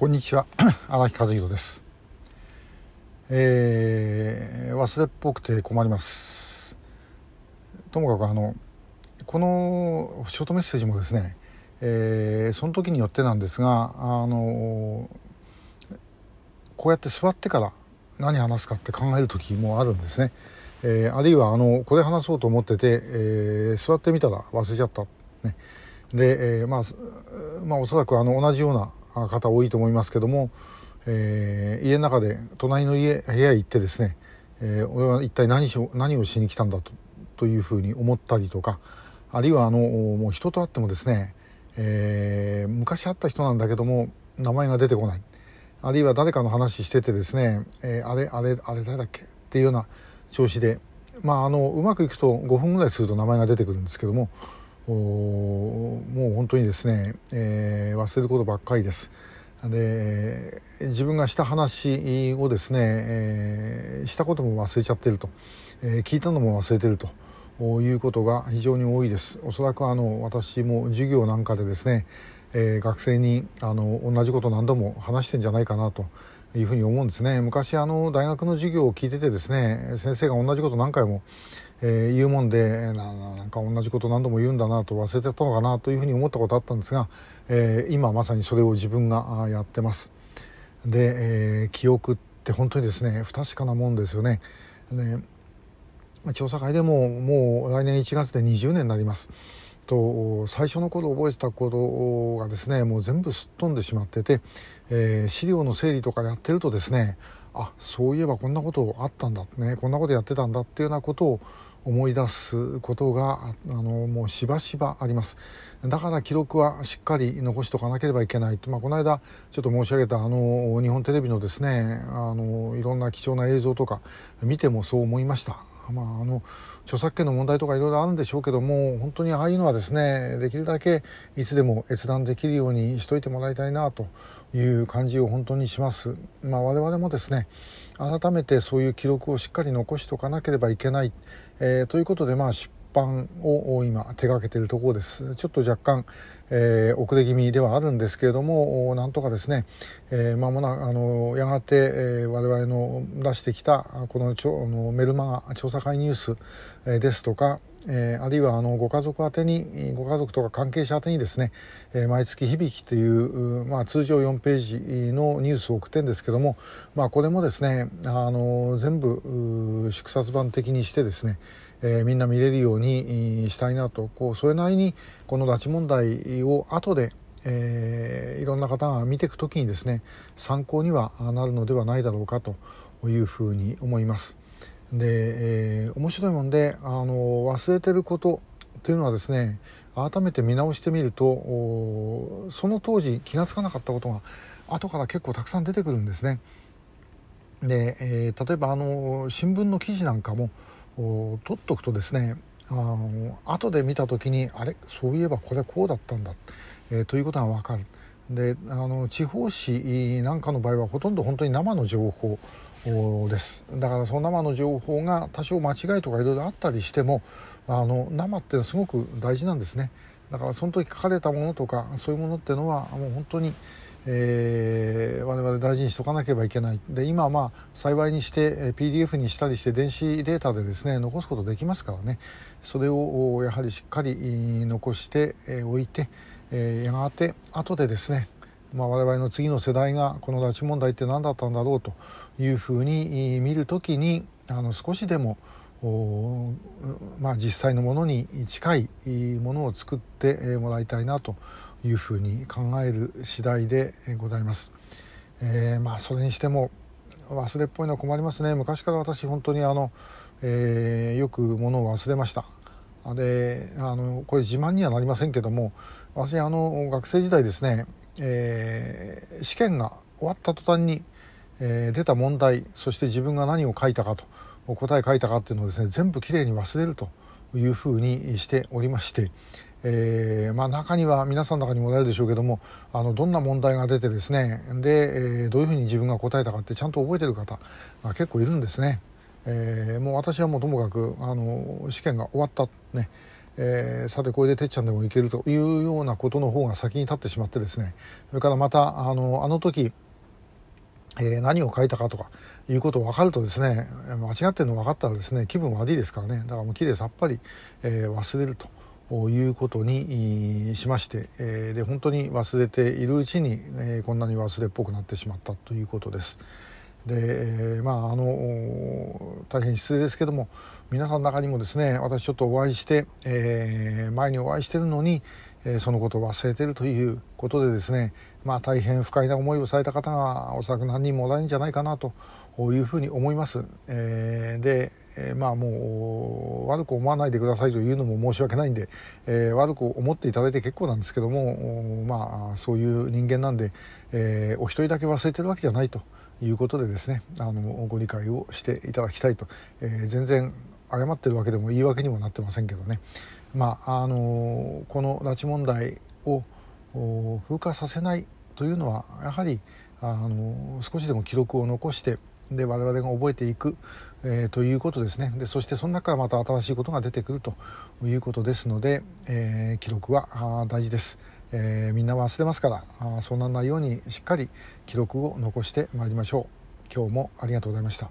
こんにちは。荒木和弘です、えー、忘れっぽくて困ります。ともかくあのこのショートメッセージもですね、えー、その時によってなんですがあのこうやって座ってから何話すかって考える時もあるんですね、えー、あるいはあのこれ話そうと思ってて、え座ってみたら忘れちゃった、ね、で、えまあ、まあおそらくあの同じような方多いと思いますけども、えー、家の中で隣の家部屋へ行ってですね、えー、俺は一体何し何をしに来たんだとというふうに思ったりとかあるいはあのもう人と会ってもですね、えー、昔会った人なんだけども名前が出てこない。あるいは誰かの話しててですね、え、あれあれあれ誰だっけ？っていうような調子でまああのうまくいくと5分ぐらいすると名前が出てくるんですけどももう本当にですね、えー、忘れることばっかりです。で自分がした話をですね、えー、したことも忘れちゃってると、えー、聞いたのも忘れてると。いうことが非常に多いです。おそらくあの私も授業なんかでですね、えー、学生にあの同じこと何度も話してんじゃないかなと。いうふうに思うんですね。昔あの大学の授業を聞いててですね先生が同じこと何回もえー、言うもんでなか同じこと何度も言うんだなと忘れてたのかなというふうに思ったことあったんですが、えー、今まさにそれを自分がやってます。で、えー、記憶って本当にですね不確かなもんですよね。ね調査会でももう来年1月で20年になります。と最初の頃覚えてたことがですねもう全部すっ飛んでしまってて、えー、資料の整理とかやってるとですねあそういえばこんなことあったんだね。こんなことやってたんだっていうようなことを思い出すことがあのもうしばしばあります。だから記録はしっかり残しておかなければいけないと、まあ、この間ちょっと申し上げたあの日本テレビのですねあのいろんな貴重な映像とか見てもそう思いました。まあ、あの著作権の問題とかいろいろあるんでしょうけども本当にああいうのはですねできるだけいつでも閲覧できるようにしといてもらいたいなという感じを本当にします。まあ、我々もですね改めてそういう記録をしっかり残しておかなければいけない、えー、ということで、まあ、失版を今手がけているところです。ちょっと若干、えー、遅れ気味ではあるんですけれどもなんとかですね、えー、間もなあのやがて、えー、我々の出してきたこのちょのメルマガ調査会ニュース、え、ですとかえー、あるいはあのご家族宛てにご家族とか関係者宛てにですね、えー、毎月響きという、まあ、通常4ページのニュースを送ってるんですけども、まあ、これもですねあの全部縮刷版的にしてですね、えー、みんな見れるようにしたいなとこうそれなりにこの拉致問題を後でえー、いろんな方が見ていく時にですね参考にはなるのではないだろうかというふうに思います。で、えー、面白いもんであの忘れてることっていうのはですね改めて見直してみるとその当時気が付かなかったことが後から結構たくさん出てくるんですね。で、えー、例えばあの新聞の記事なんかも取っとくとですねあの後で見た時にあれ？そういえばこれこうだったんだ、えー、ということが分かる。であの地方紙なんかの場合はほとんど本当に生の情報です。だからその生の情報が多少間違いとかいろいろあったりしてもあの生ってすごく大事なんですね。だからその時書かれたものとかそういうものっていうのはもう本当に、えー、我々大事にしとかなければいけない。で今はまあ幸いにして PDF にしたりして電子データでですね残すことできますからね。それをやはりしっかり残しておいて、えー、やがて後でですねまあ、我々の次の世代がこの拉致問題って何だったんだろうというふうに見る時にあの少しでもまあ、実際のものに近いものを作ってもらいたいなというふうに考える次第でございます。えー、まあそれにしても忘れっぽいのは困りますね昔から私本当にあの、えー、よくものを忘れましたであのこれ自慢にはなりませんけども私あの学生時代ですねえー、試験が終わった途端に、えー、出た問題そして自分が何を書いたかと答え書いたかっていうのをですね全部きれいに忘れるというふうにしておりまして、えー、まあ、中には皆さんの中にもおらえるでしょうけどもあのどんな問題が出てですねで、えどういうふうに自分が答えたかってちゃんと覚えてる方が結構いるんですね。えもう私はもうともかくあの試験が終わったねえー、さてこれでてっちゃんでもいけるというようなことの方が先に立ってしまってですねそれからまたあのあの時、えー、何を書いたかとかいうことを分かるとですね間違ってるの分かったらですね気分悪いですからねだからもうきれいさっぱり、えー、忘れるということにしまして、えー、で本当に忘れているうちに、えー、こんなに忘れっぽくなってしまったということです。でまああの大変失礼ですけども皆さんの中にもですね私ちょっとお会いして、えー、前にお会いしてるのに、えー、そのことを忘れてるということでですねまあ大変不快な思いをされた方がおそらく何人もおられるんじゃないかなというふうに思います。えー、でえ、まあもう悪く思わないでくださいというのも申し訳ないんで、えー、悪く思っていただいて結構なんですけどもまあそういう人間なんで、えー、お一人だけ忘れてるわけじゃないと。いうことでですねあのご理解をしていただきたいと、えー、全然謝ってるわけでも言い訳にもなってませんけどねまああのこの拉致問題を風化させないというのはやはりあの少しでも記録を残してで我々が覚えていく、えー、ということですねでそしてその中からまた新しいことが出てくるということですので、えー、記録は大事です。えー、みんな忘れますからあそうならないようにしっかり記録を残してまいりましょう。今日もありがとうございました。